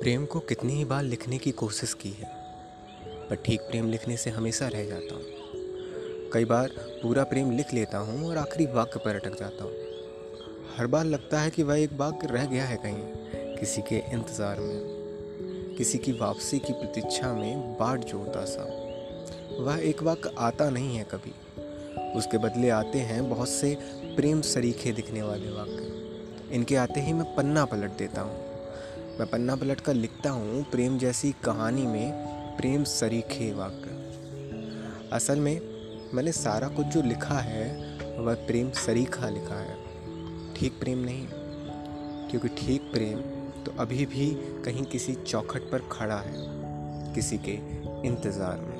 प्रेम को कितनी ही बार लिखने की कोशिश की है, पर ठीक प्रेम लिखने से हमेशा रह जाता हूँ। कई बार पूरा प्रेम लिख लेता हूँ और आखिरी वाक्य पर अटक जाता हूँ। हर बार लगता है कि वह एक वाक्य रह गया है कहीं, किसी के इंतज़ार में, किसी की वापसी की प्रतीक्षा में बाट जोड़ता सा। वह एक वाक्य आता नहीं है कभी। उसके बदले आते हैं बहुत से प्रेम सरीखे दिखने वाले वाक्य। इनके आते ही मैं पन्ना पलट देता हूँ। मैं पन्ना पलट कर लिखता हूँ, प्रेम जैसी कहानी में प्रेम सरीखे वाक्य। असल में मैंने सारा कुछ जो लिखा है, वह प्रेम सरीखा लिखा है। ठीक प्रेम नहीं, क्योंकि ठीक प्रेम तो अभी भी कहीं किसी चौखट पर खड़ा है, किसी के इंतज़ार में।